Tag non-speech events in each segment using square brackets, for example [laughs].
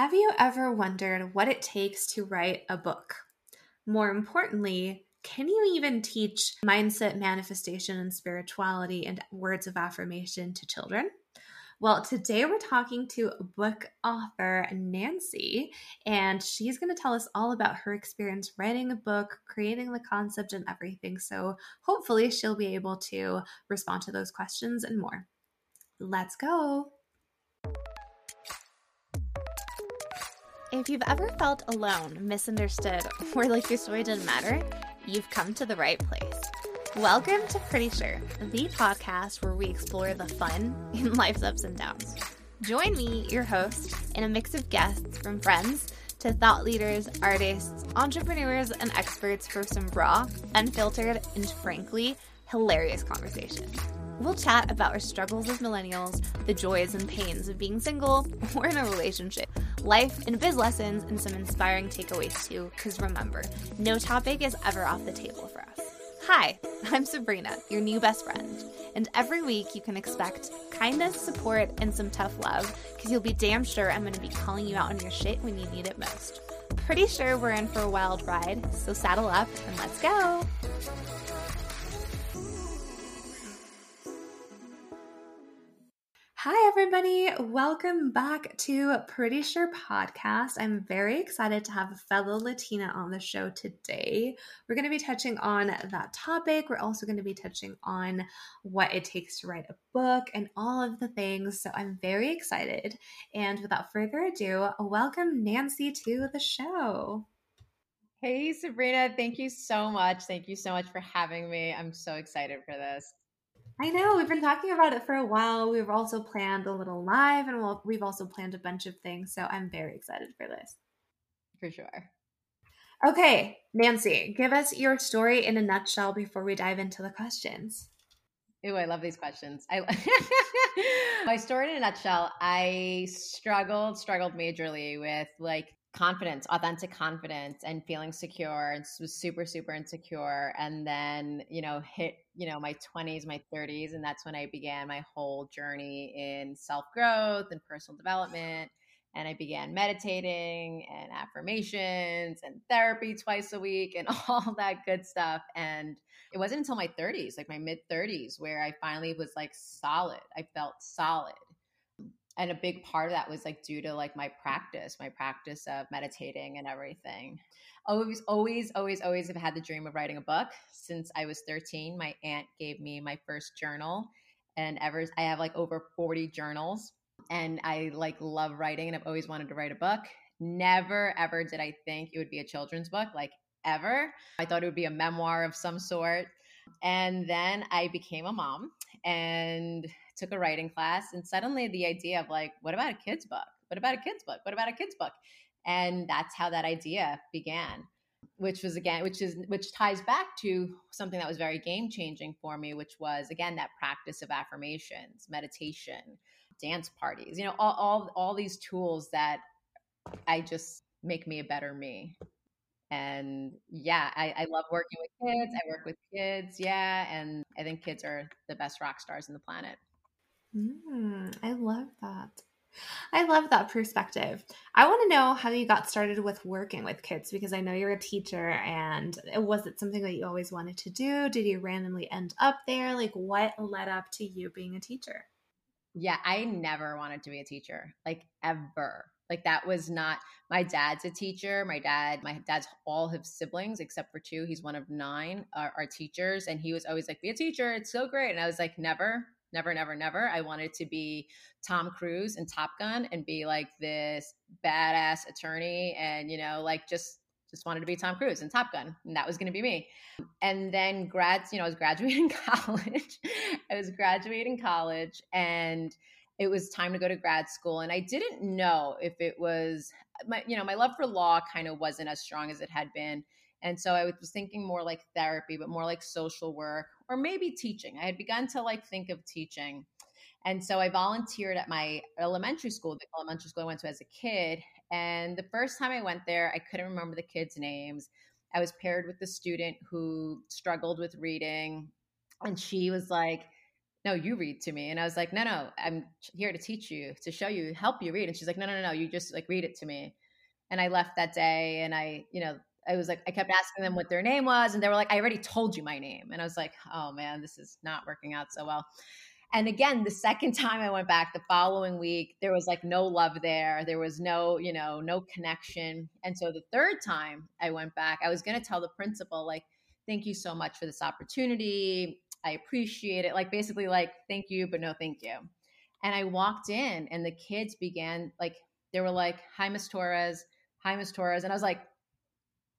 Have you ever wondered what it takes to write a book? More importantly, can you even teach mindset, manifestation, and spirituality and words of affirmation to children? Well, today we're talking to book author Nancy, and she's going to tell us all about her experience writing a book, creating the concept, and everything. So hopefully, she'll be able to respond to those questions and more. Let's go. If you've ever felt alone, misunderstood, [laughs] or like your story didn't matter, you've come to the right place. Welcome to Pretty Sure, the podcast where we explore the fun [laughs] in life's ups and downs. Join me, your host, in a mix of guests from friends to thought leaders, artists, entrepreneurs, and experts for some raw, unfiltered, and frankly, hilarious conversation. We'll chat about our struggles as millennials, the joys and pains of being single [laughs] or in a relationship, life and biz lessons, and some inspiring takeaways too, because remember, no topic is ever off the table for us. Hi, [laughs] I'm Sabrina, your new best friend, and every week you can expect kindness, support, and some tough love, because you'll be damn sure I'm going to be calling you out on your shit when you need it most. Pretty sure we're in for a wild ride, so saddle up and let's go! Hi, everybody. Welcome back to Pretty Sure Podcast. I'm very excited to have a fellow Latina on the show today. We're going to be touching on that topic. We're also going to be touching on what it takes to write a book and all of the things. So I'm very excited. And without further ado, welcome Nancy to the show. Hey, Sabrina. Thank you so much. Thank you so much for having me. I'm so excited for this. I know we've been talking about it for a while. We've also planned a little live, and we'll, we've also planned a bunch of things. So I'm very excited for this. For sure. Okay, Nancy, give us your story in a nutshell before we dive into the questions. Ooh, I love these questions. I [laughs] my story in a nutshell. I struggled, struggled majorly with like confidence, authentic confidence, and feeling secure, and was super, super insecure. And then, you know, hit, you know, my 20s, my 30s. And that's when I began my whole journey in self growth and personal development. And I began meditating and affirmations and therapy twice a week and [laughs] all that good stuff. And it wasn't until my 30s, like my mid 30s, where I finally was like solid. I felt solid and a big part of that was like due to like my practice my practice of meditating and everything. Always always always always have had the dream of writing a book. Since i was 13 my aunt gave me my first journal and ever i have like over 40 journals and i like love writing and i've always wanted to write a book. Never ever did i think it would be a children's book like ever. I thought it would be a memoir of some sort. And then i became a mom and took a writing class, and suddenly the idea of like, what about a kid's book? What about a kid's book? What about a kid's book? And that's how that idea began which was again which is which ties back to something that was very game changing for me which was again that practice of affirmations meditation dance parties you know all all, all these tools that i just make me a better me and yeah I, I love working with kids i work with kids yeah and i think kids are the best rock stars in the planet Mm, I love that. I love that perspective. I want to know how you got started with working with kids because I know you're a teacher and was it something that you always wanted to do? Did you randomly end up there? Like what led up to you being a teacher? Yeah, I never wanted to be a teacher, like ever. Like that was not my dad's a teacher. My dad, my dad's all his siblings except for two. He's one of nine are, are teachers, and he was always like, "Be a teacher. It's so great." And I was like, "Never, never, never, never. I wanted to be Tom Cruise in Top Gun and be like this badass attorney and, you know, like just just wanted to be Tom Cruise and Top Gun, and that was going to be me. And then grads, you know, I was graduating [laughs] college. I was graduating college, and it was time to go to grad school. And I didn't know if it was my, you know, my love for law kind of wasn't as strong as it had been. And so I was thinking more like therapy, but more like social work or maybe teaching. I had begun to like think of teaching. And so I volunteered at my elementary school, the elementary school I went to as a kid. And the first time I went there, I couldn't remember the kids' names. I was paired with the student who struggled with reading. And she was like, no, you read to me. And I was like, no, no, I'm here to teach you, to show you, help you read. And she's like, no, no, no, no, you just like read it to me. And I left that day and I, you know, I was like, I kept asking them what their name was. And they were like, I already told you my name. And I was like, oh man, this is not working out so well. And again, the second [laughs] time I went back the following week, there was like no love there. There was no, you know, no connection. And so the third time I went back, I was going to tell the principal, like, thank you so much for this opportunity. I appreciate it. Like, basically, like, thank you, but no thank you. And I walked in, and the kids began, like, they were like, hi, Miss Torres. Hi, Miss Torres. And I was like,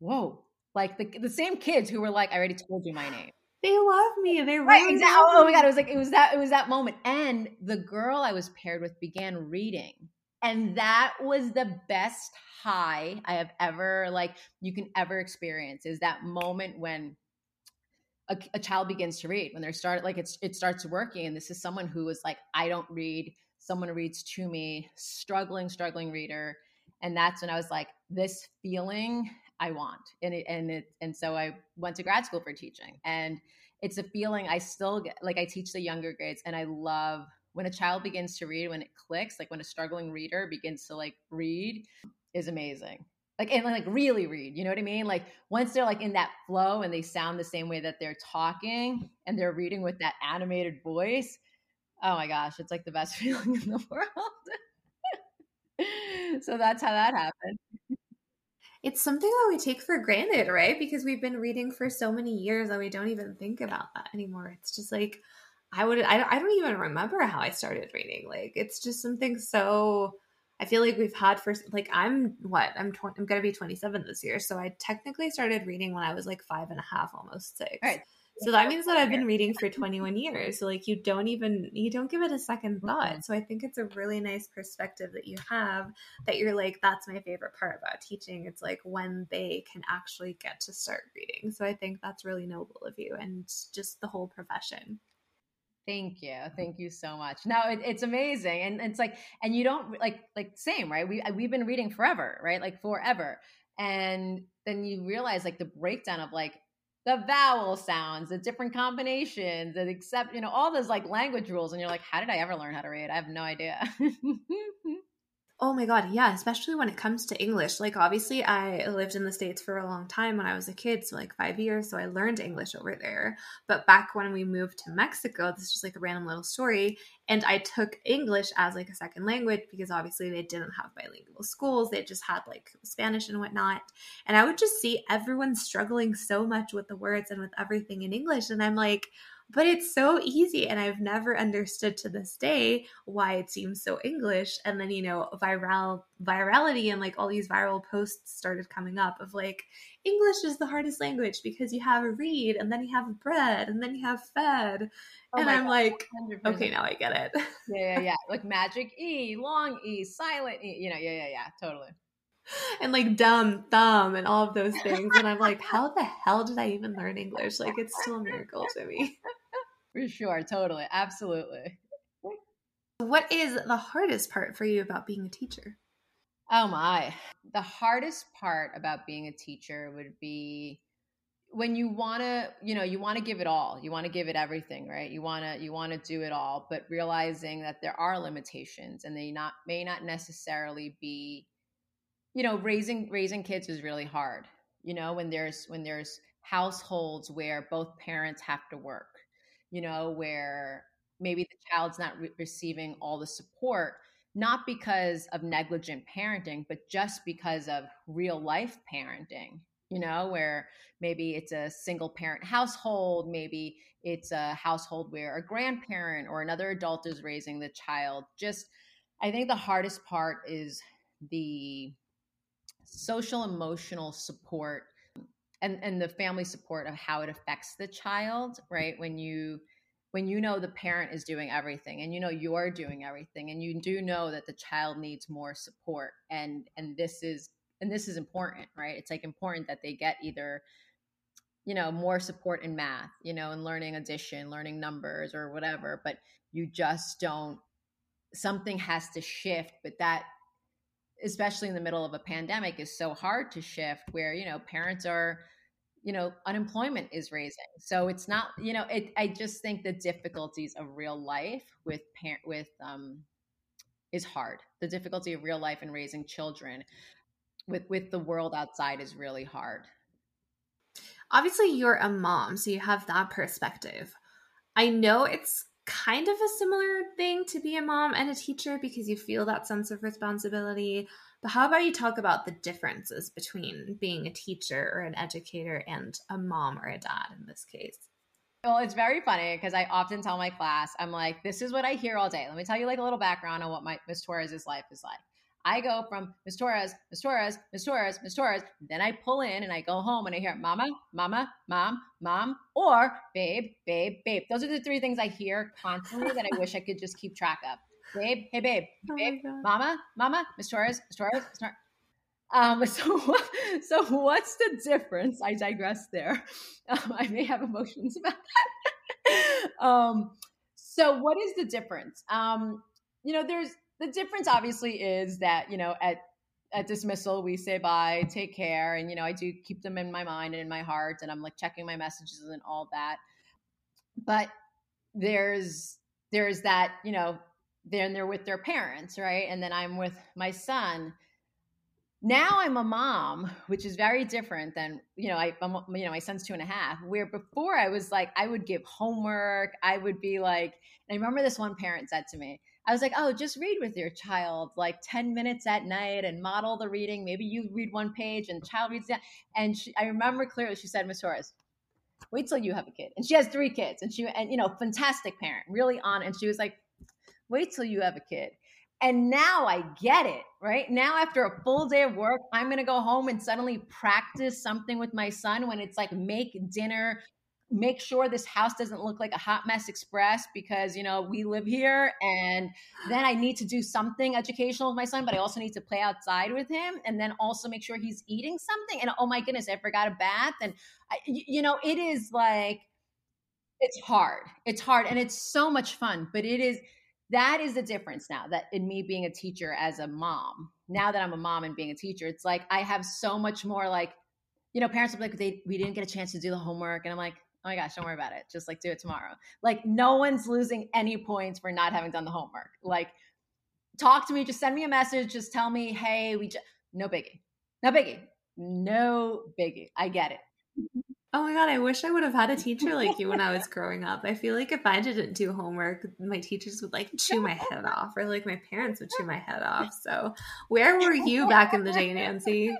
whoa. Like, the, the same kids who were like, I already told you my name. They love me. They right, really exactly. Oh, oh my god, it was like it was that it was that moment. And the girl I was paired with began reading. And that was the best high I have ever like you can ever experience is that moment when a, a child begins to read when they're started like it's it starts working and this is someone who is like I don't read someone reads to me struggling struggling reader and that's when I was like this feeling I want. And it, and it, and so I went to grad school for teaching and it's a feeling I still get, like I teach the younger grades and I love when a child begins to read, when it clicks, like when a struggling reader begins to like read is amazing. Like, and like really read, you know what I mean? Like once they're like in that flow and they sound the same way that they're talking and they're reading with that animated voice. Oh my gosh, it's like the best [laughs] feeling in the world. [laughs] so that's how that happened it's something that we take for granted, right? Because we've been reading for so many years that we don't even think about that anymore. It's just like I would I, I don't even remember how I started reading. Like it's just something so I feel like we've had for like I'm what I'm 20, I'm gonna be 27 this year, so I technically started reading when I was like five and a half, almost six. Right. So that means that I've been reading for 21 years. So like you don't even you don't give it a second mm-hmm. thought. So I think it's a really nice perspective that you have that you're like that's my favorite part about teaching. It's like when they can actually get to start reading. So I think that's really noble of you and just the whole profession. Thank you. Thank you so much. No, it, it's amazing. And it's like, and you don't like, like same, right? We, we've been reading forever, right? Like forever. And then you realize like the breakdown of like, the vowel sounds, the different combinations, and except, you know, all those like language rules. And you're like, how did I ever learn how to read? I have no idea. [laughs] Oh my God. Yeah. Especially when it comes to English. Like, obviously, I lived in the States for a long time when I was a kid. So, like, five years. So, I learned English over there. But back when we moved to Mexico, this is just like a random little story. And I took English as like a second language because obviously they didn't have bilingual schools. They just had like Spanish and whatnot. And I would just see everyone struggling so much with the words and with everything in English. And I'm like, but it's so easy and i've never understood to this day why it seems so english. And then you know viral virality and like all these viral posts started coming up of like english is the hardest language because you have a read and then you have bread and then you have fed. Oh and i'm God, like 100%. okay now i get it. Yeah yeah yeah. Like magic e long e silent e you know yeah yeah yeah totally. And like dumb thumb and all of those things. And i'm like how the hell did i even learn english? Like it's still a miracle to me for sure. Totally. Absolutely. What is the hardest part for you about being a teacher? Oh my. The hardest part about being a teacher would be when you want to, you know, you want to give it all. You want to give it everything, right? You want to you want to do it all, but realizing that there are limitations and they not may not necessarily be you know, raising raising kids is really hard. You know, when there's when there's households where both parents have to work you know, where maybe the child's not re- receiving all the support, not because of negligent parenting, but just because of real life parenting, you know, where maybe it's a single parent household, maybe it's a household where a grandparent or another adult is raising the child. Just, I think the hardest part is the social emotional support and and the family support of how it affects the child right? When you when you know the parent is doing everything and you know you're doing everything and you do know that the child needs more support and and this is and this is important right? It's like important that they get either you know more support in math you know and learning addition learning numbers or whatever but you just don't something has to shift but that especially in the middle of a pandemic is so hard to shift where you know parents are you know unemployment is raising. So it's not you know it, i just think the difficulties of real life with parent with um is hard. The difficulty of real life in raising children with with the world outside is really hard. Obviously you're a mom so you have that perspective. I know it's kind of a similar thing to be a mom and a teacher because you feel that sense of responsibility but how about you talk about the differences between being a teacher or an educator and a mom or a dad in this case? Well, it's very funny because I often tell my class, I'm like, this is what I hear all day. Let me tell you like a little background on what my Miss Torres's life is like. I go from Miss Torres, Miss Torres, Miss Torres, Miss Torres. Then I pull in and I go home and I hear Mama, Mama, Mom, Mom, or Babe, Babe, Babe. Those are the three things I hear constantly that I wish I could just keep track of babe, hey babe, [laughs] oh babe, mama, mama, Miss Torres, Miss Torres, Miss Torres. Um, [laughs] so, so what's the difference? I digress there. [laughs] Um, I may have emotions about that. um, so what is the difference? Um, you know, there's the difference obviously is that, you know, at, at dismissal, we say bye, take care. And, you know, I do keep them in my mind and in my heart and I'm like checking my messages and all that. But there's, there's that, you know, then they're with their parents, right? And then I'm with my son. Now I'm a mom, which is very different than you know. I, I'm, you know, my son's two and a half. Where before I was like, I would give homework. I would be like, I remember this one parent said to me, I was like, oh, just read with your child like 10 minutes at night and model the reading. Maybe you read one page and child reads that. And she, I remember clearly she said, Miss Torres, wait till you have a kid. And she has three kids. And she, and you know, fantastic parent, really on. And she was like, Wait till you have a kid. And now I get it, right? Now, after a full day of work, I'm going to go home and suddenly practice something with my son when it's like make dinner, make sure this house doesn't look like a hot mess express because, you know, we live here. And then I need to do something educational with my son, but I also need to play outside with him and then also make sure he's eating something. And oh my goodness, I forgot a bath. And, I, you know, it is like, it's hard. It's hard and it's so much fun, but it is that is the difference now that in me being a teacher as a mom now that i'm a mom and being a teacher it's like i have so much more like you know parents will be like they we didn't get a chance to do the homework and i'm like oh my gosh don't worry about it. Just like do it tomorrow. Like no one's losing any points for not having done the homework. Like talk to me just send me a message just tell me hey we just no biggie. No biggie. No biggie. I get it. Oh my god, I wish I would have had a teacher like you when I was growing up. I feel like if I didn't do homework, my teachers would like chew my head off, or like my parents would chew my head off. So, where were you back in the day, Nancy?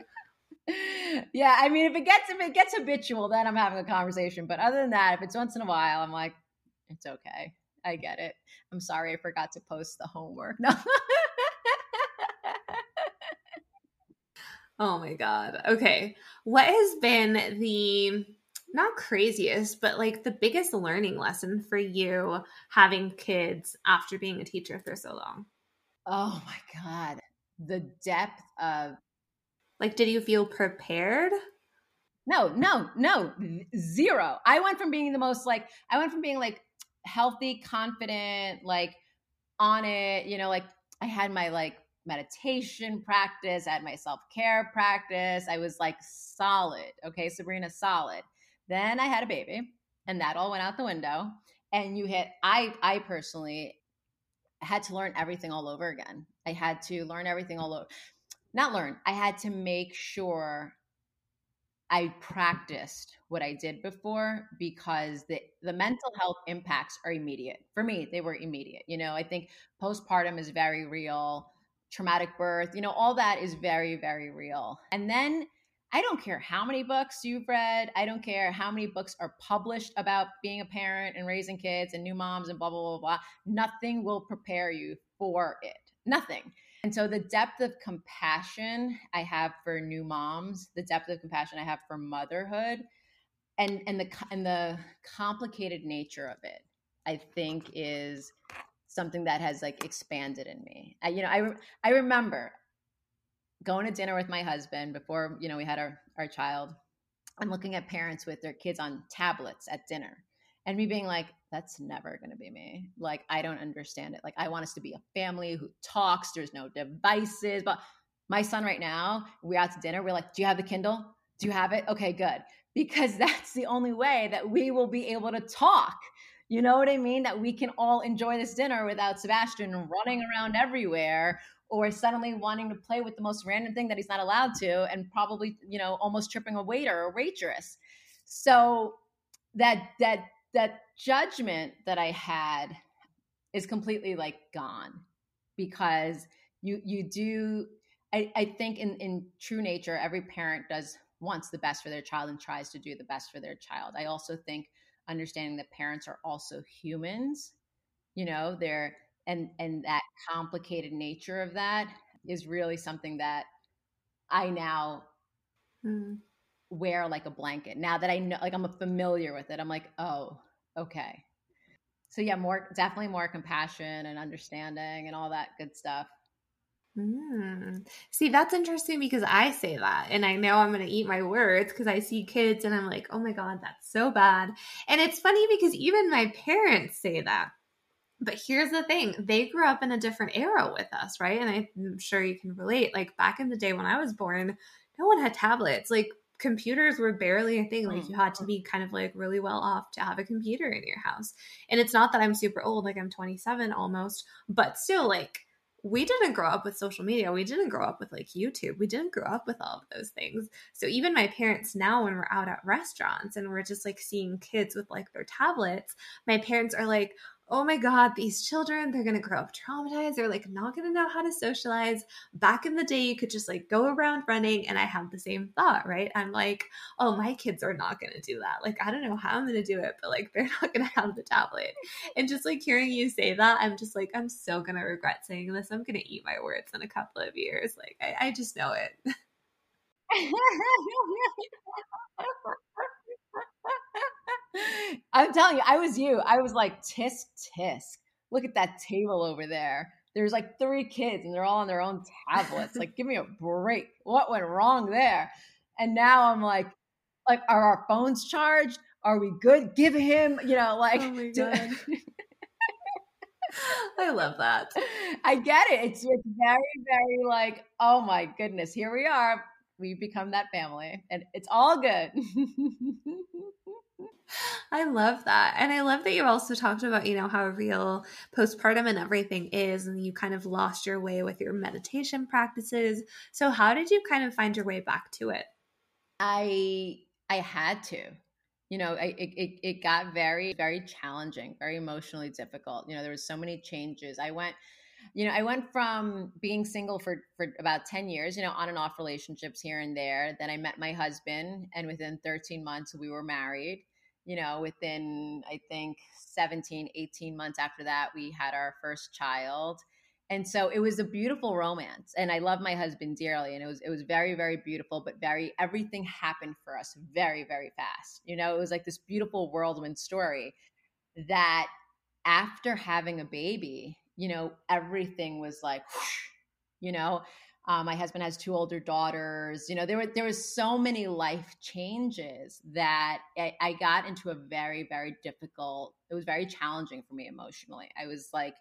Yeah, I mean, if it gets if it gets habitual, then I'm having a conversation. But other than that, if it's once in a while, I'm like, it's okay. I get it. I'm sorry I forgot to post the homework. No. [laughs] oh my god. Okay. What has been the not craziest, but like the biggest learning lesson for you having kids after being a teacher for so long? Oh my God. The depth of. Like, did you feel prepared? No, no, no, zero. I went from being the most like, I went from being like healthy, confident, like on it, you know, like I had my like meditation practice, I had my self care practice. I was like solid. Okay, Sabrina, solid. Then I had a baby, and that all went out the window. And you hit, I, I personally had to learn everything all over again. I had to learn everything all over. Not learn, I had to make sure I practiced what I did before because the the mental health impacts are immediate. For me, they were immediate. You know, I think postpartum is very real, traumatic birth, you know, all that is very very real. And then I don't care how many books you've read. I don't care how many books are published about being a parent and raising kids and new moms and blah, blah, blah, blah. Nothing will prepare you for it. Nothing. And so the depth of compassion I have for new moms, the depth of compassion I have for motherhood, and and the and the complicated nature of it, I think is something that has like expanded in me. I, you know, I I remember going to dinner with my husband before you know we had our our child i'm looking at parents with their kids on tablets at dinner and me being like that's never going to be me like i don't understand it like i want us to be a family who talks there's no devices but my son right now we're out to dinner we're like do you have the kindle Do you have it? Okay, good. Because [laughs] that's the only way that we will be able to talk. You know what I mean? That we can all enjoy this dinner without Sebastian running around everywhere or suddenly wanting to play with the most random thing that he's not allowed to and probably, you know, almost tripping a waiter or waitress. So that that that judgment that I had is completely like gone because you you do I, I think in, in true nature, every parent does wants the best for their child and tries to do the best for their child. I also think understanding that parents are also humans, you know, they're and and that complicated nature of that is really something that I now mm. Wear like a blanket. Now that I know like I'm familiar with it, I'm like, oh, okay. So yeah, more definitely more compassion and understanding and all that good stuff. Mm. See, that's interesting because I say that and I know I'm going to eat my words because I see kids and I'm like, oh my God, that's so bad. And it's funny because even my parents say that. But here's the thing they grew up in a different era with us, right? And I'm sure you can relate. Like back in the day when I was born, no one had tablets. Like computers were barely a thing. Like oh you had to be kind of like really well off to have a computer in your house. And it's not that I'm super old, like I'm 27 almost, but still, like, we didn't grow up with social media. We didn't grow up with like YouTube. We didn't grow up with all of those things. So even my parents now, when we're out at restaurants and we're just like seeing kids with like their tablets, my parents are like, oh my God, these children, they're going to grow up traumatized. They're like not going to know how to socialize. Back in the day, you could just like go around running. And I have the same thought, right? I'm like, oh, my kids are not going to do that. Like, I don't know how I'm going to do it, but like, [laughs] they're not going to have the tablet. And just like hearing you say that, I'm just like, I'm so going to regret saying this. I'm going to eat my words in a couple of years. Like, I, I just know it. [laughs] I'm telling you, I was you. I was like, tisk, tisk. Look at that table over there. There's like three kids and they're all on their own tablets. like, give me a break. What went wrong there? And now I'm like, like, are our phones charged? Are we good? Give him, you know, like. Oh do- [laughs] I love that. I get it. It's it's very very like, oh my goodness, here we are. We've become that family, and it's all good. [laughs] [laughs] I love that. And I love that you also talked about, you know, how real postpartum and everything is, and you kind of lost your way with your meditation practices. So, how did you kind of find your way back to it? I I had to. You know, I, it, it got very, very challenging, very emotionally difficult. You know, there was so many changes. I went, you know, I went from being single for for about 10 years, you know, on and off relationships here and there. Then I met my husband and within 13 months we were married you know, within I think 17, 18 months after that, we had our first child. And so it was a beautiful romance. And I love my husband dearly. And it was it was very, very beautiful, but very everything happened for us very, very fast. You know, it was like this beautiful whirlwind story that after having a baby, you know, everything was like, whoosh, you know, um, my husband has two older daughters. You know, there were there was so many life changes that I, I got into a very very difficult. It was very challenging for me emotionally. I was like,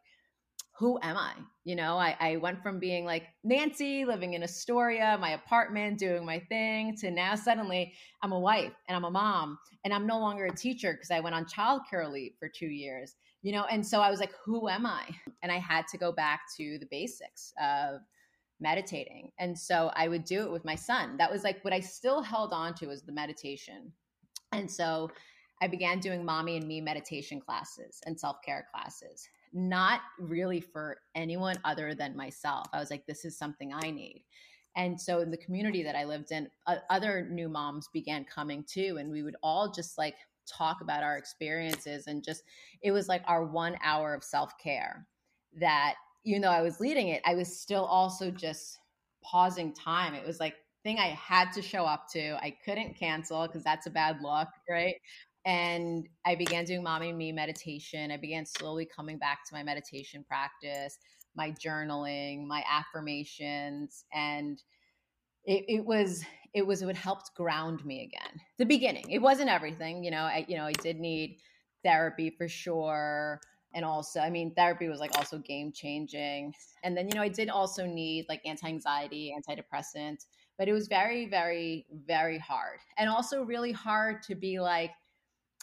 who am I? You know, I, I went from being like Nancy, living in Astoria, my apartment, doing my thing, to now suddenly I'm a wife and I'm a mom and I'm no longer a teacher because I went on childcare leave for two years. You know, and so I was like, who am I? And I had to go back to the basics of meditating. And so I would do it with my son. That was like what I still held on to was the meditation. And so I began doing mommy and me meditation classes and self care classes, not really for anyone other than myself. I was like, this is something I need. And so in the community that I lived in, other new moms began coming too. And we would all just like talk about our experiences and just, it was like our one hour of self care that even though I was leading it, I was still also just pausing time. It was like thing I had to show up to. I couldn't cancel because that's a bad look, right? And I began doing mommy and me meditation. I began slowly coming back to my meditation practice, my journaling, my affirmations, and it, it was it was what helped ground me again. The beginning, it wasn't everything, you know. I you know I did need therapy for sure and also i mean therapy was like also game changing and then you know i did also need like anti-anxiety antidepressant but it was very very very hard and also really hard to be like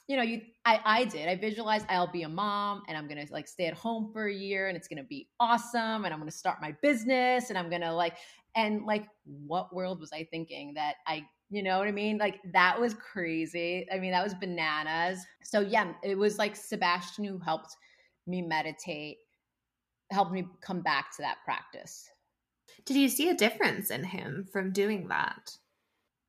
you know you i i did i visualized i'll be a mom and i'm gonna like stay at home for a year and it's gonna be awesome and i'm gonna start my business and i'm gonna like and like what world was i thinking that i you know what I mean? Like that was crazy. I mean, that was bananas. So yeah, it was like Sebastian who helped me meditate, helped me come back to that practice. Did you see a difference in him from doing that?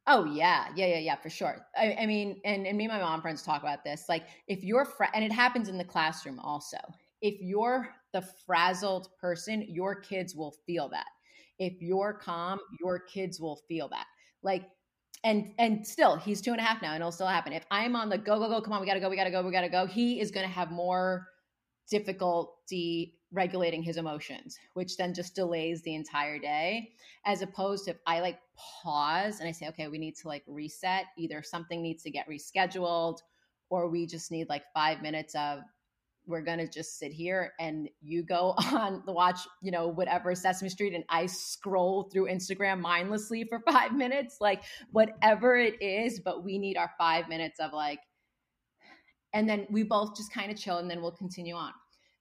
Oh yeah, yeah, yeah, yeah, for sure. I, I mean, and, and me and my mom friends talk about this. Like, if you're fra- and it happens in the classroom also. If you're the frazzled person, your kids will feel that. If you're calm, your kids will feel that. Like, and and still, he's two and a half now, and it'll still happen. If I'm on the go, go, go, come on, we gotta go, we gotta go, we gotta go. He is gonna have more difficulty regulating his emotions, which then just delays the entire day. As opposed to if I like pause and I say, okay, we need to like reset, either something needs to get rescheduled or we just need like five minutes of we're gonna just sit here and you go [laughs] on the watch, you know, whatever Sesame Street, and I scroll through Instagram mindlessly for five minutes, like whatever it is, but we need our five minutes of like and then we both just kind of chill and then we'll continue on.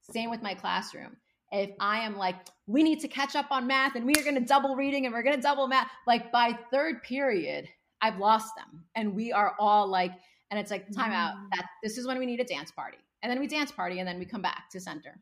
Same with my classroom. If I am like, we need to catch up on math and we are going to double reading and we're going to double math, like by third period, I've lost them. And we are all like, and it's like, time out. Mm. That this is when we need a dance party. And then we dance party and then we come back to center.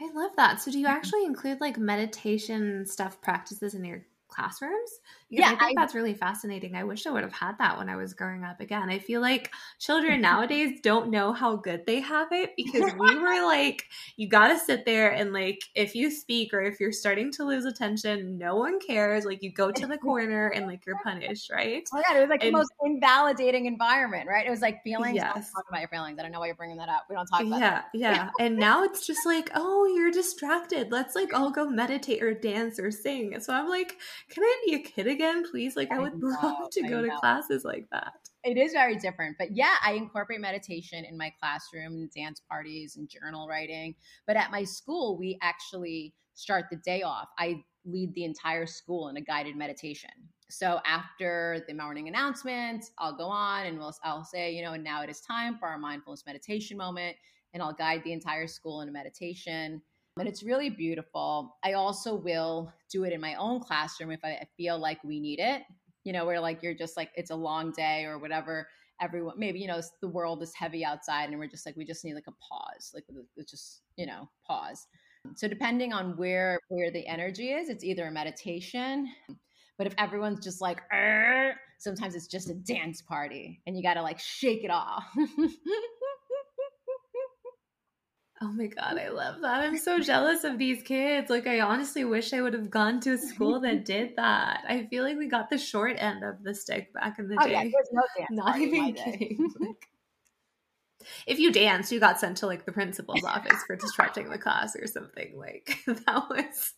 I love that. So do you actually include like meditation stuff practices in your classrooms. yeah, I think I, that's really fascinating. I wish I would have had that when I was growing up. Again, I feel like children [laughs] nowadays don't know how good they have it because [laughs] we were like, you got to sit there and like, if you speak or if you're starting to lose attention, no one cares. Like, you go to the [laughs] corner and like you're punished, right? Oh yeah, it was like and, the most invalidating environment, right? It was like feelings. Oh, yes. Talk about your feelings. I don't know why you're bringing that up. We don't talk about. That. Yeah, that. yeah. and now it's just like, oh, you're distracted. Let's like all go meditate or dance or sing. So I'm like, can I be a kid again, please? Like, I would I [laughs] know, love to go to classes like that. It is very different. But yeah, I incorporate meditation in my classroom, dance parties, and journal writing. But at my school, we actually start the day off. I lead the entire school in a guided meditation. So after the morning announcement, I'll go on and we'll, I'll say, you know, and now it is time for our mindfulness meditation moment. And I'll guide the entire school in a meditation and it's really beautiful. I also will do it in my own classroom if I feel like we need it. You know, where like you're just like it's a long day or whatever. Everyone, maybe you know, the world is heavy outside, and we're just like we just need like a pause, like it's just you know pause. So depending on where where the energy is, it's either a meditation. But if everyone's just like, sometimes it's just a dance party, and you got to like shake it off. [laughs] Oh my god, I love that. I'm so jealous of these kids. Like I honestly wish I would have gone to a school that [laughs] did that. I feel like we got the short end of the stick back in the oh, day. Yeah, there's no [laughs] dance Not even kidding. if you danced, you got sent to like the principal's office for disrupting the class or something. Like [laughs] that was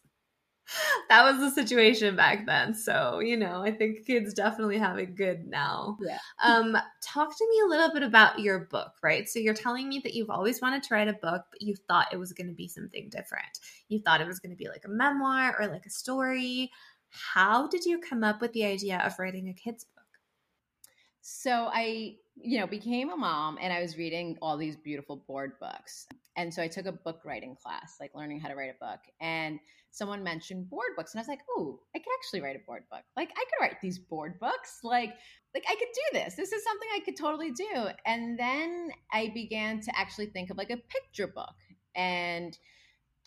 [laughs] that was the situation back then. So, you know, I think kids definitely have it good now. Yeah. Um, talk to me a little bit about your book, right? So you're telling me that you've always wanted to write a book, but you thought it was going to be something different. You thought it was going to be like a memoir or like a story. How did you come up with the idea of writing a kids book? So I, you know, became a mom and I was reading all these beautiful board books. And so I took a book writing class, like learning how to write a book. And someone mentioned board books and I was like, "Oh, I could actually write a board book. Like I could write these board books. Like like I could do this. This is something I could totally do." And then I began to actually think of like a picture book. And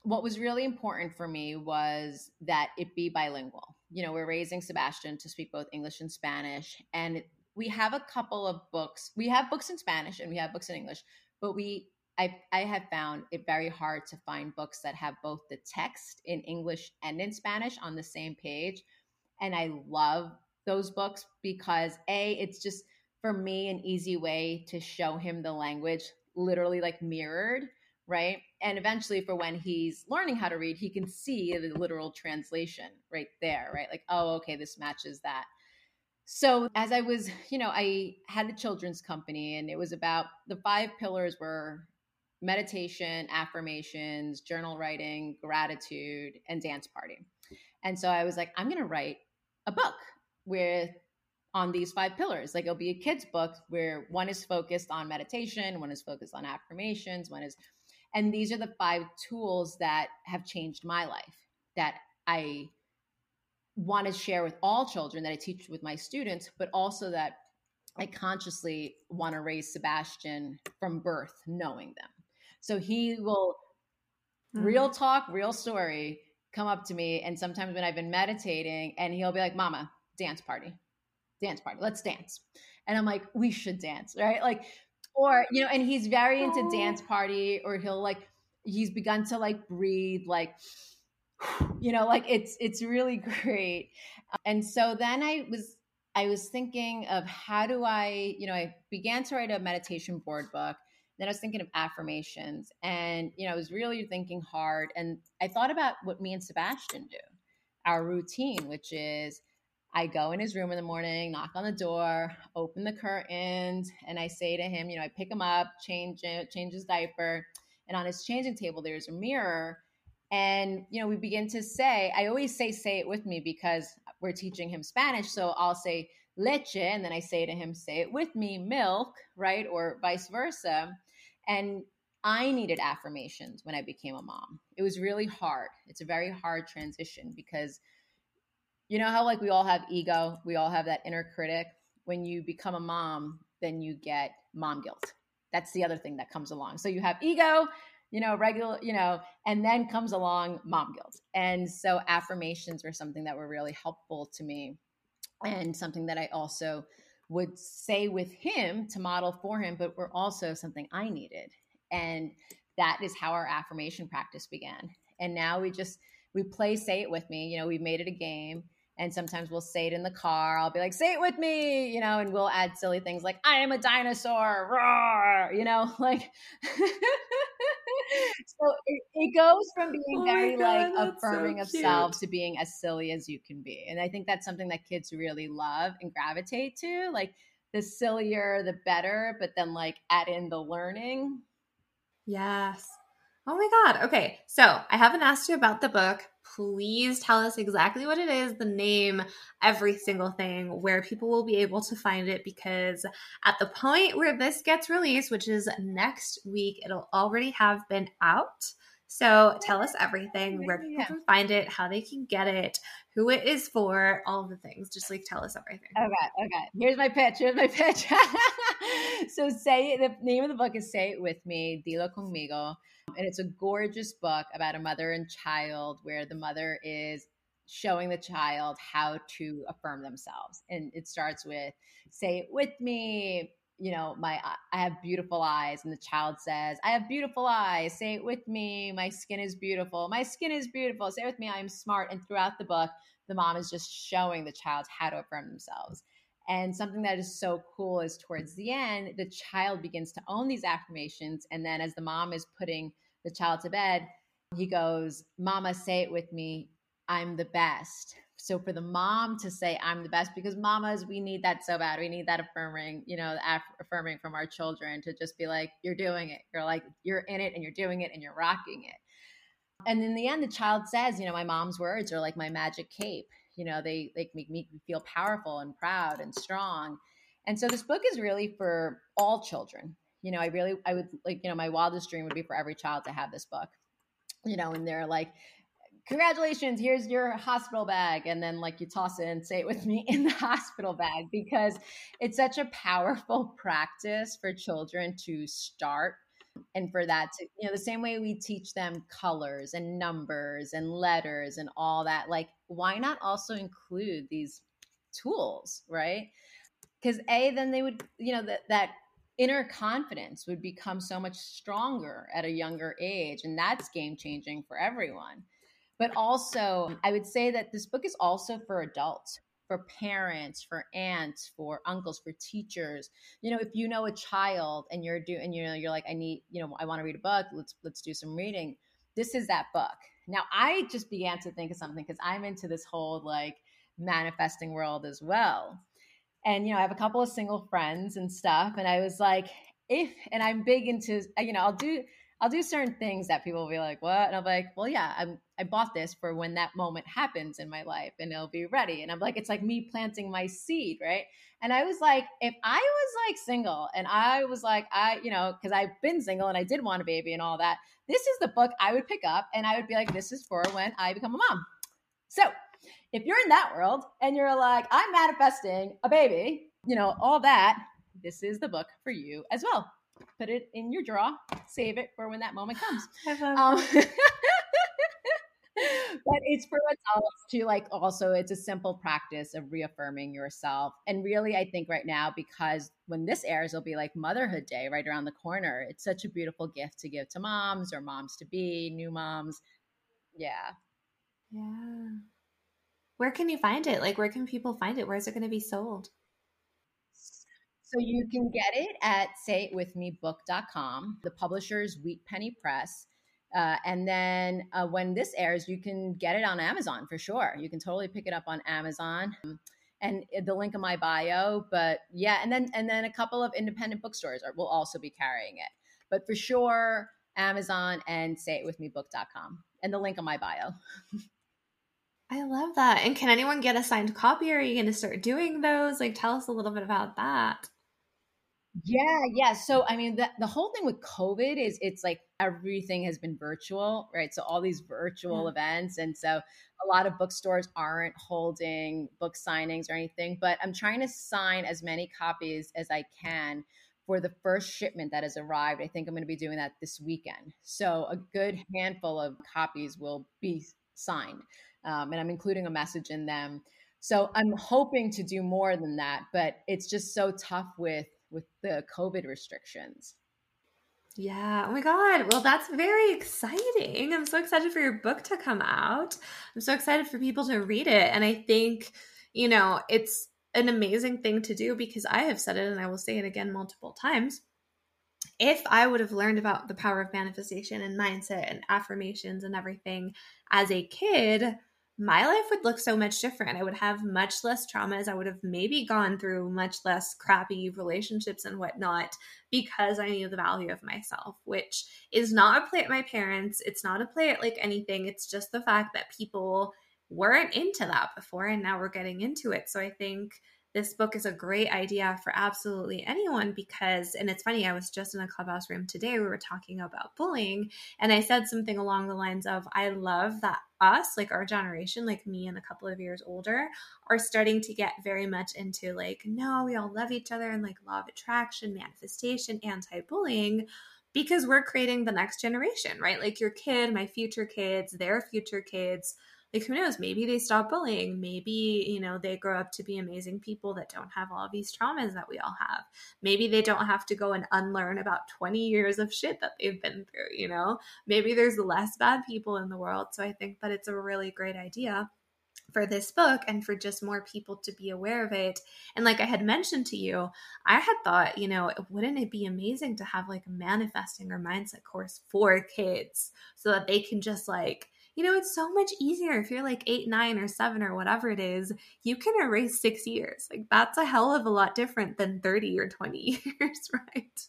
what was really important for me was that it be bilingual. You know, we're raising Sebastian to speak both English and Spanish and we have a couple of books. We have books in Spanish and we have books in English, but we I, I have found it very hard to find books that have both the text in English and in Spanish on the same page. And I love those books because A, it's just for me an easy way to show him the language literally like mirrored, right? And eventually for when he's learning how to read, he can see the literal translation right there, right? Like, oh, okay, this matches that. So as I was, you know, I had a children's company and it was about the five pillars were meditation, affirmations, journal writing, gratitude, and dance party. And so I was like, I'm going to write a book with on these five pillars. Like it'll be a kid's book where one is focused on meditation, one is focused on affirmations, one is, and these are the five tools that have changed my life that I want to share with all children that I teach with my students, but also that I consciously want to raise Sebastian from birth, knowing them. So he will, mm-hmm. real talk, real story, come up to me. And sometimes when I've been meditating, and he'll be like, Mama, dance party, dance party, let's dance. And I'm like, we should dance, right? Like, or, you know, and he's very into oh. dance party, or he'll like, he's begun to like breathe, like, you know, like it's, it's really [laughs] great. And so then I was, I was thinking of how do I, you know, I began to write a meditation board book then I was thinking of affirmations and, you know, I was really thinking hard. And I thought about what me and Sebastian do, our routine, which is I go in his room in the morning, knock on the door, open the curtains, and I say to him, you know, I pick him up, change it, change his diaper. And on his changing table, there's a mirror. And, you know, we begin to say, I always say, say it with me because we're teaching him Spanish. So I'll say leche, and then I say to him, say it with me, milk, right? Or vice versa. And I needed affirmations when I became a mom. It was really hard. It's a very hard transition because you know how like we all have ego, we all have that inner critic. When you become a mom, then you get mom guilt. That's the other thing that comes along. So you have ego, you know, regular, you know, and then comes along mom guilt. And so affirmations were something that were really helpful to me and something that I also would say with him to model for him, but were also something I needed. And that is how our affirmation practice began. And now we just we play say it with me. You know, we've made it a game. And sometimes we'll say it in the car. I'll be like, say it with me, you know, and we'll add silly things like, I am a dinosaur, roar, you know, [laughs] like so it, it, goes from being oh very God, like affirming so of self to being as silly as you can be. And I think that's something that kids really love and gravitate to. Like the sillier, the better, but then like add in the learning. Yes. Oh my God. Okay. So I haven't asked you about the book. Please tell us exactly what it is, the name, every single thing, where people will be able to find it. Because at the point where this gets released, which is next week, it'll already have been out. So tell us everything, where people can find it, how they can get it, who it is for, all the things. Just like tell us everything. Okay, okay. Here's my pitch. Here's my [laughs] pitch. so say the name of the book is Say It With Me, Dilo Conmigo. And it's a gorgeous book about a mother and child where the mother is showing the child how to affirm themselves. And it starts with, say it with me, you know, my I have beautiful eyes and the child says, I have beautiful eyes. Say it with me. My skin is beautiful. My skin is beautiful. Say it with me. I'm smart. And throughout the book, the mom is just showing the child how to affirm themselves. And something that is so cool is towards the end, the child begins to own these affirmations. And then as the mom is putting the child to bed, he goes, Mama, say it with me. I'm the best. So for the mom to say, I'm the best, because mamas, we need that so bad. We need that affirming, you know, affirming from our children to just be like, you're doing it. You're like, you're in it and you're doing it and you're rocking it. And in the end, the child says, you know, my mom's words are like my magic cape you know they like make me feel powerful and proud and strong. And so this book is really for all children. You know i really i would like you know my wildest dream would be for every child to have this book you know and they're like congratulations here's your hospital bag. And then like you toss it and say it with me [laughs] in the hospital bag because it's such a powerful practice for children to start and for that to you know the same way we teach them colors and numbers and letters and all that like why not also include these tools right? Because a then they would you know that that inner confidence would become so much stronger at a younger age and that's game changing for everyone. But also i would say that this book is also for adults for parents, for aunts, for uncles, for teachers. You know, if you know a child and you're doing, you know, you're like, I need, you know, I want to read a book. Let's let's do some reading. This is that book. Now, I just began to think of something because I'm into this whole like manifesting world as well. And you know, I have a couple of single friends and stuff, and I was like, if and I'm big into, you know, I'll do I'll do certain things that people will be like, "What?" And I'm like, "Well, yeah, I'm I bought this for when that moment happens in my life, and it'll be ready." And I'm like, it's like me planting my seed, right? And I was like, if I was like single and I was like, I, you know, because I've been single and I did want a baby and all that, this is the book I would pick up and I would be like, this is for when I become a mom. So if you're in that world and you're like, I'm manifesting a baby, you know, all that, this is the book for you as well. Put it in your drawer, save it for when that moment comes. [laughs] Um, [laughs] but it's for adults to like also it's a simple practice of reaffirming yourself. And really i think right now because when this airs it'll be like motherhood day right around the corner. It's such a beautiful gift to give to moms or moms to be new moms. Yeah. Yeah. Where can you find it? Like where can people find it? Where's it going to be sold so you can get it at sayitwithmebook.com the publisher's wheat penny press uh, and then uh, when this airs, you can get it on Amazon for sure. You can totally pick it up on Amazon. And the link in my bio, but yeah, and then and then a couple of independent bookstores are, will also be carrying it. But for sure, Amazon and sayitwithmebook.com and the link in my bio. [laughs] I love that. And can anyone get a signed copy? Are you going to start doing those? Like, tell us a little bit about that. Yeah, yeah. So I mean, the, the whole thing with COVID is it's like everything has been virtual, right? So all these virtual yeah. events, and so a lot of bookstores aren't holding book signings or anything. But I'm trying to sign as many copies as I can for the first shipment that has arrived. I think I'm going to be doing that this weekend. So a good handful of copies will be signed, um, and I'm including a message in them. So I'm hoping to do more than that, but it's just so tough with with the COVID restrictions. Yeah. Oh my God. Well, that's very exciting. I'm so excited for your book to come out. I'm so excited for people to read it. And I think, you know, it's an amazing thing to do because I have said it and I will say it again multiple times. If I would have learned about the power of manifestation and mindset and affirmations and everything as a kid, my life would look so much different. I would have much less traumas. I would have maybe gone through much less crappy relationships and whatnot because I knew the value of myself, which is not a play at my parents. It's not a play at like anything. It's just the fact that people weren't into that before and now we're getting into it. So I think this book is a great idea for absolutely anyone because, and it's funny, I was just in a clubhouse room today. We were talking about bullying, and I said something along the lines of, I love that us, like our generation, like me and a couple of years older, are starting to get very much into like, no, we all love each other and like law of attraction, manifestation, anti bullying because we're creating the next generation, right? Like your kid, my future kids, their future kids like who knows maybe they stop bullying maybe you know they grow up to be amazing people that don't have all these traumas that we all have. Maybe they don't have to go and unlearn about 20 years of shit that they've been through you know? Maybe there's less bad people in the world. So i think that it's a really great idea for this book and for just more people to be aware of it. And like I had mentioned to you, I had thought, you know, wouldn't it be amazing to have like a manifesting or mindset course for kids so that they can just like you know, it's so much easier if you're like eight, nine, or seven, or whatever it is, you can erase six years. Like, that's a hell of a lot different than 30 or 20 [laughs] years, right?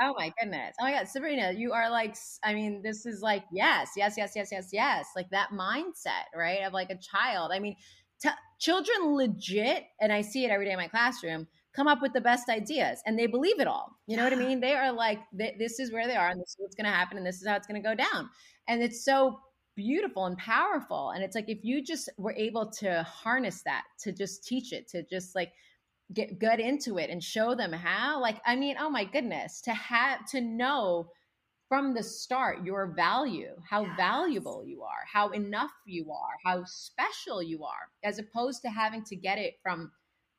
Oh my goodness. Oh my God. Sabrina, you are like, I mean, this is like, yes, yes, yes, yes, yes, yes. Like that mindset, right? Of like a child. I mean, t- children legit, and I see it every day in my classroom, come up with the best ideas and they believe it all. You know what I mean? They are like, this is where they are and this is what's going to happen and this is how it's going to go down. And it's so beautiful and powerful. And it's like, if you just were able to harness that, to just teach it, to just like, get gut into it and show them how like i mean oh my goodness to have to know from the start your value how yes. valuable you are how enough you are how special you are as opposed to having to get it from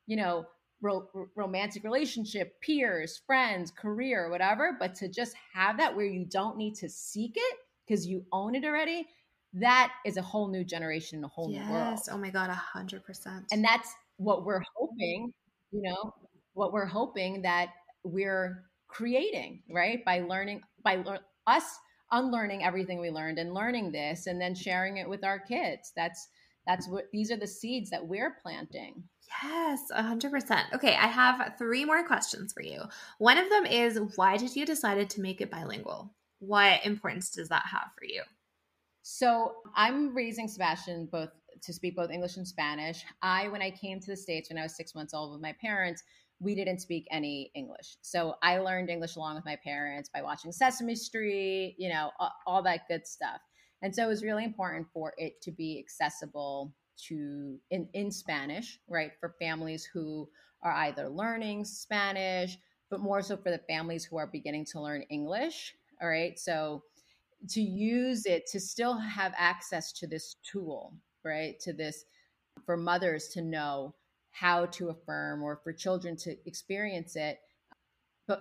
you know ro- romantic relationship, peers, friends, career, whatever, but to just have that where you don't need to seek it because you own it already, that is a whole new generation, and a whole yes. new world. Yes. Oh my God, a hundred percent. And that's what we're hoping, you know, what we're hoping that we're creating, right? By learning, by lear- us unlearning everything we learned and learning this and then sharing it with our kids. That's that's what these are the seeds that we're planting. Yes, 100%. Okay, I have three more questions for you. One of them is why did you decide to make it bilingual? What importance does that have for you? So, I'm raising Sebastian both to speak both English and Spanish. I when I came to the states when I was 6 months old with my parents, we didn't speak any English. So, I learned English along with my parents by watching Sesame Street, you know, all, all that good stuff. And so it was really important for it to be accessible to in, in Spanish, right? For families who are either learning Spanish, but more so for the families who are beginning to learn English. All right. So to use it to still have access to this tool, right? To this for mothers to know how to affirm or for children to experience it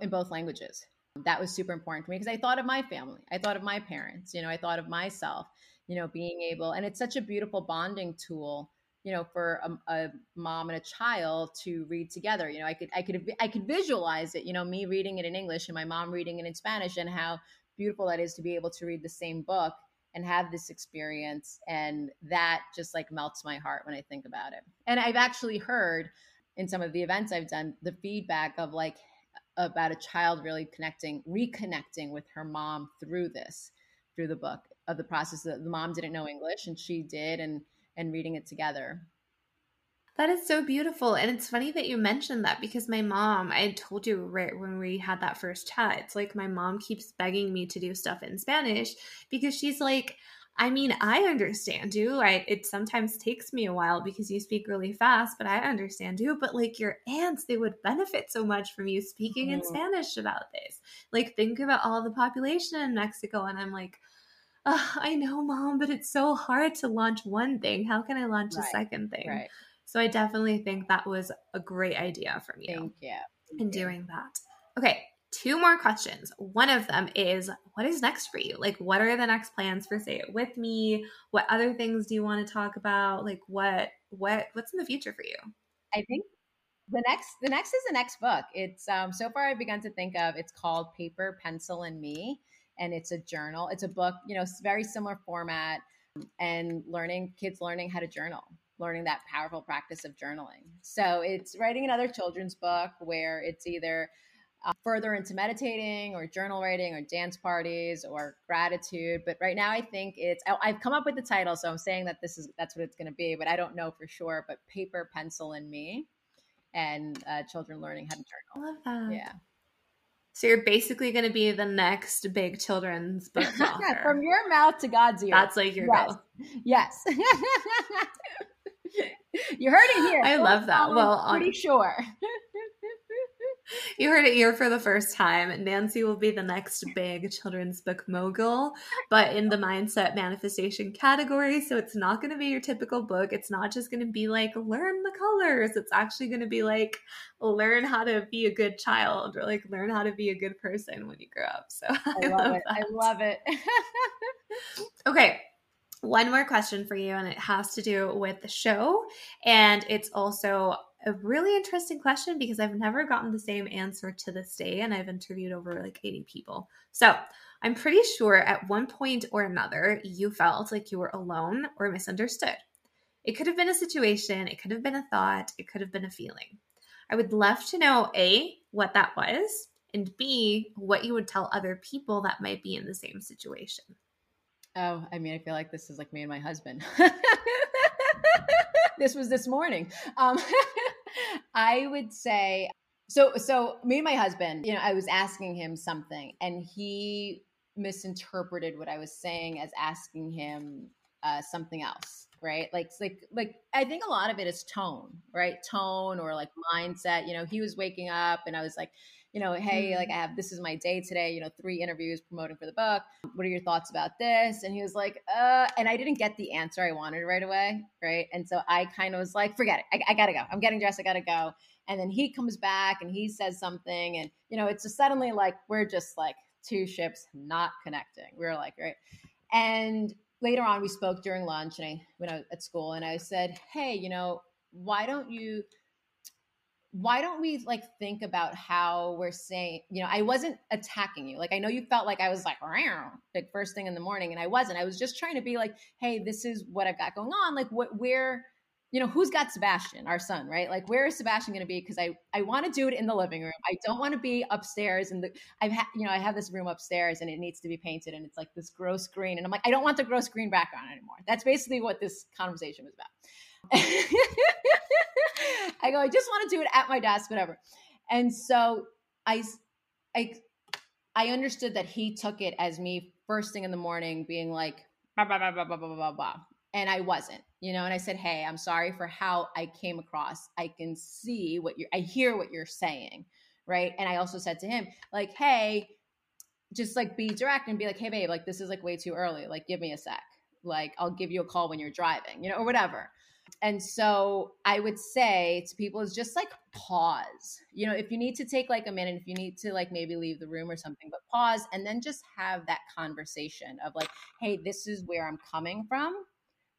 in both languages that was super important to me because I thought of my family. I thought of my parents, you know, I thought of myself, you know, being able, and it's such a beautiful bonding tool, you know, for a, a, mom and a child to read together. You know, I could, I could, I could visualize it, you know, me reading it in English and my mom reading it in Spanish and how beautiful that is to be able to read the same book and have this experience. And that just like melts my heart when I think about it. And I've actually heard in some of the events I've done the feedback of like, about a child really connecting, reconnecting with her mom through this, through the book of the process that the mom didn't know English and she did, and and reading it together. That is so beautiful. And it's funny that you mentioned that because my mom, I told you right when we had that first chat, it's like my mom keeps begging me to do stuff in Spanish because she's like, I mean, I understand you. I it sometimes takes me a while because you speak really fast, but I understand you. But like your aunts, they would benefit so much from you speaking mm-hmm. in Spanish about this. Like think about all the population in Mexico, and I'm like, I know, mom, but it's so hard to launch one thing. How can I launch right. a second thing? Right. So I definitely think that was a great idea from you. Thank you. Thank in doing that. Okay, two more questions. One of them is what is next for you? Like what are the next plans for Say It With Me? What other things do you want to talk about? Like what what what's in the future for you? I think the next the next is the next book. It's um so far I've begun to think of it's called Paper, Pencil and Me and it's a journal. It's a book, you know, very similar format and learning kids learning how to journal learning that powerful practice of journaling. So it's writing another children's book where it's either uh, further into meditating or journal writing or dance parties or gratitude. But right now, I think it's I, have come up with the title, so I'm saying that this is that's what it's going to be, but I don't know for sure. But paper, pencil, and me, and uh, children learning how to journal. Love that. Yeah. So you're basically going to be the next big children's book [laughs] author. From your mouth to God's ear. That's like your yes. goal. Yes. [laughs] you heard it here. I love that. Well, pretty on, sure. [laughs] You heard it here for the first time. Nancy will be the next big children's book mogul, but in the mindset manifestation category. So it's not going to be your typical book. It's not just going to be like, learn the colors. It's actually going to be like, learn how to be a good child or like learn how to be a good person when you grow up. So [laughs] I, I love, love, it. I love it. [laughs] okay one more question for you, and it has to do with the show. And it's also a really interesting question because I've never gotten the same answer to this day, and I've interviewed over like 80 people. So I'm pretty sure at one point or another, you felt like you were alone or misunderstood. It could have been a situation, it could have been a thought, it could have been a feeling. I would love to know A, what that was, and B, what you would tell other people that might be in the same situation. Oh, I mean, I feel like this is like me and my husband. [laughs] this was this morning. Um, [laughs] I would say so. So me and my husband, you know, I was asking him something, and he misinterpreted what I was saying as asking him uh, something else, right? Like, like, like. I think a lot of it is tone, right? Tone or like mindset. You know, he was waking up, and I was like, you know, hey, like mm-hmm. I have this is my day today, you know, three interviews promoting for the book. What are your thoughts about this? And he was like, uh, and I didn't get the answer I wanted right away. Right. And so I kind of was like, forget it. I, I gotta go. I'm getting dressed. I gotta go. And then he comes back and he says something. And, you know, it's just suddenly like we're just like two ships not connecting. We are like, right. And later on, we spoke during lunch and I, when I was at school and I said, hey, you know, why don't you why don't we like think about how we're saying, you know, I wasn't attacking you. Like I know you felt like I was like, like first thing in the morning, and I wasn't. I was just trying to be like, hey, this is what I've got going on. Like what where you know who's got sebastian our son right like where is sebastian going to be because i i want to do it in the living room i don't want to be upstairs and the i've had you know i have this room upstairs and it needs to be painted and it's like this gross green and i'm like i don't want the gross green background anymore that's basically what this conversation was about [laughs] I go, I just want to do it at my desk, whatever. And so I, I, I understood that he took it as me first thing in the morning being like, blah, blah, blah, blah, blah, blah, blah, blah. And I wasn't, you know, and I said, Hey, I'm sorry for how I came across. I can see what you're, I hear what you're saying. Right. And I also said to him, like, Hey, just like be direct and be like, Hey, babe, like, this is like way too early. Like, give me a sec. Like, I'll give you a call when you're driving, you know, or whatever. And so I would say to people is just like pause. You know, if you need to take like a minute, if you need to like maybe leave the room or something, but pause and then just have that conversation of like, hey, this is where I'm coming from.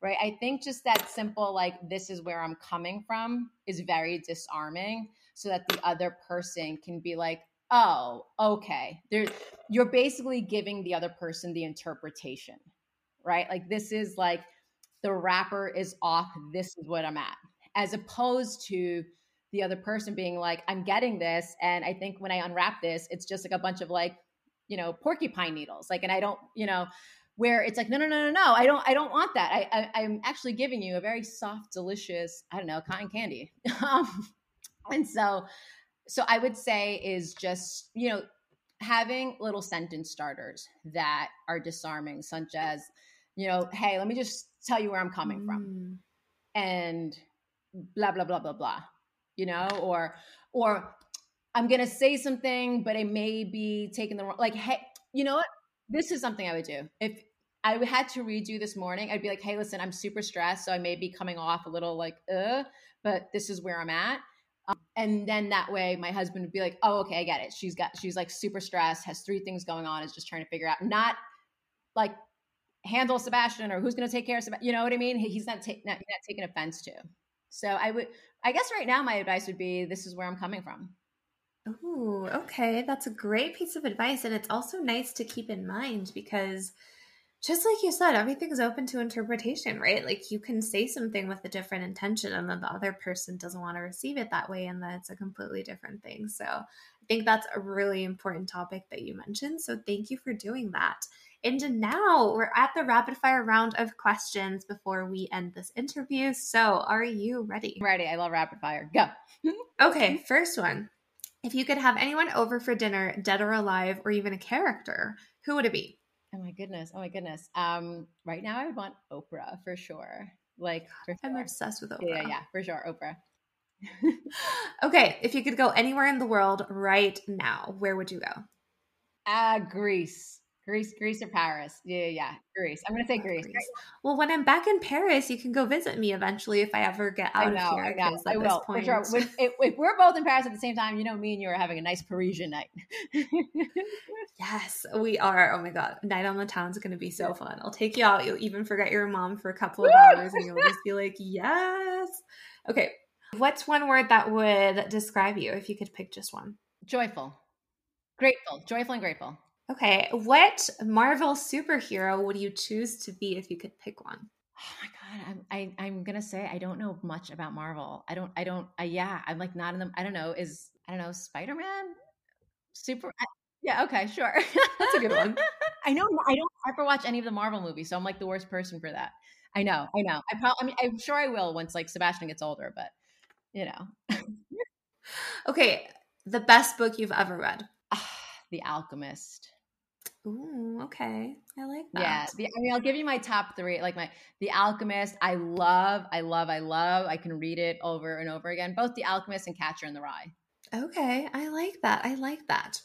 Right. I think just that simple, like, this is where I'm coming from is very disarming so that the other person can be like, oh, okay. There, you're basically giving the other person the interpretation, right? Like, this is like, the wrapper is off. This is what I'm at, as opposed to the other person being like, I'm getting this. And I think when I unwrap this, it's just like a bunch of like, you know, porcupine needles. Like, and I don't, you know, where it's like, no, no, no, no, no, I don't, I don't want that. I, I am actually giving you a very soft, delicious, I don't know, cotton candy. [laughs] um, and so, so I would say is just, you know, having little sentence starters that are disarming, such as, you know, hey, let me just tell you where I'm coming mm. from. And blah, blah, blah, blah, blah. You know, or or I'm gonna say something, but it may be taken the wrong like, hey, you know what? This is something I would do. If I had to redo this morning, I'd be like, hey, listen, I'm super stressed. So I may be coming off a little like, uh, but this is where I'm at. Um, and then that way my husband would be like, oh, okay, I get it. She's got, she's like super stressed, has three things going on, is just trying to figure out, not like handle Sebastian or who's going to take care of Sebastian. You know what I mean? He's not, ta- not, not taking offense to. So I would, I guess right now my advice would be this is where I'm coming from. Oh, okay. That's a great piece of advice. And it's also nice to keep in mind because just like you said, everything's open to interpretation, right? Like you can say something with a different intention and then the other person doesn't want to receive it that way and then it's a completely different thing. So I think that's a really important topic that you mentioned. So thank you for doing that. And now we're at the rapid fire round of questions before we end this interview. So, are you ready? Ready. I love rapid fire. Go. [laughs] okay, first one. If you could have anyone over for dinner, dead or alive, or even a character, who would it be? Oh my goodness. Oh my goodness. Um, right now I would want Oprah for sure. Like for sure. I'm obsessed with Oprah. Yeah, yeah, for sure. Oprah. [laughs] [laughs] okay, if you could go anywhere in the world right now, where would you go? Uh Greece. Greece, Greece or Paris? Yeah, yeah, Greece. I'm gonna say Greece. Greece. Well, when I'm back in Paris, you can go visit me eventually if I ever get out know, of here. I know. I will point... for sure. If, if, we're both in Paris at the same time, you know, me and you are having a nice Parisian night. [laughs] yes, we are. Oh my god, night on the town is gonna be so fun. I'll take you out. You'll even forget your mom for a couple of hours, and you'll just be like, yes. Okay, what's one word that would describe you if you could pick just one? Joyful, grateful, joyful, and grateful. Okay. What Marvel superhero would you choose to be if you could pick one? Oh my god, I'm I, I'm gonna say I don't know much about Marvel. I don't I don't uh, yeah I'm like not in the I don't know is I don't know Spider Man super I, yeah okay sure [laughs] that's a good one. [laughs] I know I don't ever watch any of the Marvel movies, so I'm like the worst person for that. I know I know I probably I mean, I'm sure I will once like Sebastian gets older, but you know. [laughs] okay, the best book you've ever read. [sighs] the Alchemist. Ooh, okay. I like that. Yeah. The, I mean, I'll give you my top three. Like my The Alchemist, I love, I love, I love. I can read it over and over again. Both The Alchemist and Catcher in the Rye. Okay. I like that. I like that.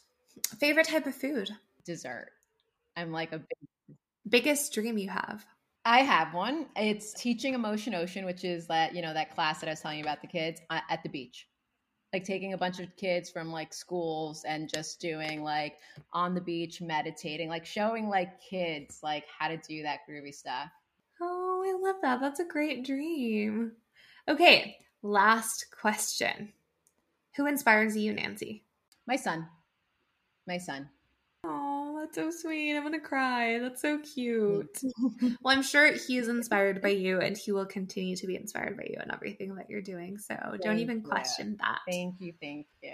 Favorite type of food? Dessert. I'm like a big biggest dream you have. I have one. It's teaching Emotion Ocean, which is that, you know, that class that I was telling you about the kids uh, at the beach like taking a bunch of kids from like schools and just doing like on the beach meditating, like showing like kids like how to do that groovy stuff. Oh, I love that. That's a great dream. Okay, last question. Who inspires you, Nancy? My son. My son. That's so sweet. I'm to cry. That's so cute. [laughs] well, I'm sure he's inspired by you and he will continue to be inspired by you and everything that you're doing. So thank don't even question you. that. Thank you. Thank you.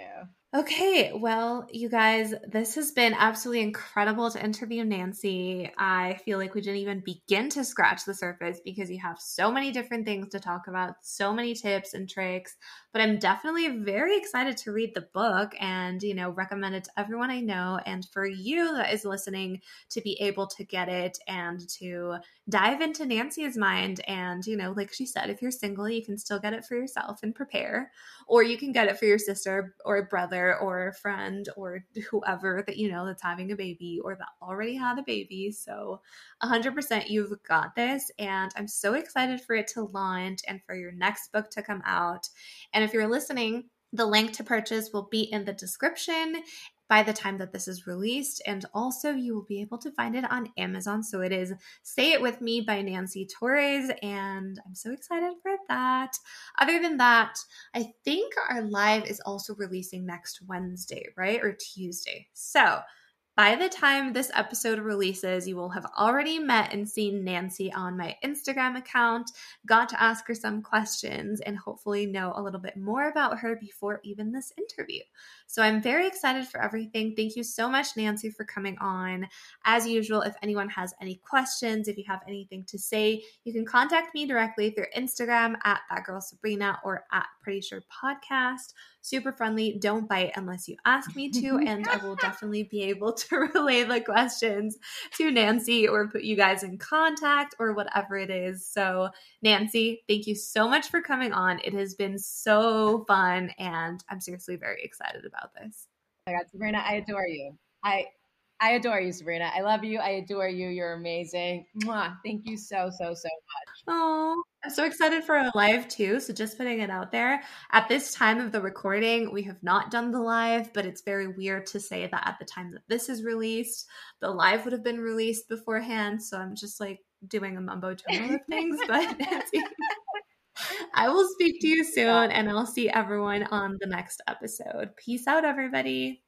Okay, well, you guys, this has been absolutely incredible to interview Nancy. I feel like we didn't even begin to scratch the surface because you have so many different things to talk about, so many tips and tricks. But I'm definitely very excited to read the book and, you know, recommend it to everyone I know and for you that is listening to be able to get it and to dive into Nancy's mind. And, you know, like she said, if you're single, you can still get it for yourself and prepare, or you can get it for your sister or brother or a friend or [laughs] whoever that you know that's having a baby or that already had a baby. So 100% you've got this. And I'm so excited for it to launch and for your next book to come out. And if you're listening, the link to purchase will be in the description by the time that this is released. And also, you will be able to find it on Amazon. So it is Say It With Me by Nancy Torres. And I'm so excited for that. Other than that, I think our live is also releasing next Wednesday, right? Or Tuesday. So, by the time this episode releases, you will have already met and seen Nancy on my Instagram account, got to ask her some questions, and hopefully know a little bit more about her before even this interview. So I'm very excited for everything. Thank you so much, Nancy, for coming on. As usual, if anyone has any questions, if you have anything to say, you can contact me directly through Instagram at that girl Sabrina or at Pretty Sure Podcast super friendly. Don't bite unless you ask me to. [laughs] And I will definitely be able to [laughs] relay the questions to Nancy or put you guys in contact or whatever it is. So, Nancy, thank you so much for coming on. It has been so fun. And I'm seriously very excited about this. Oh my God, Sabrina, I adore you. I I adore you, Sabrina. I love you. I adore you. You're amazing. Mwah. Thank you so, so, so much. Oh, I'm so excited for a live too. So just putting it out there. At this time of the recording, we have not done the live, but it's very weird to say that at the time that this is released, the live would have been released beforehand. So I'm just like doing a mumbo jumbo of things. [laughs] But [laughs] I will speak to you soon and I'll see everyone on the next episode. Peace out, everybody.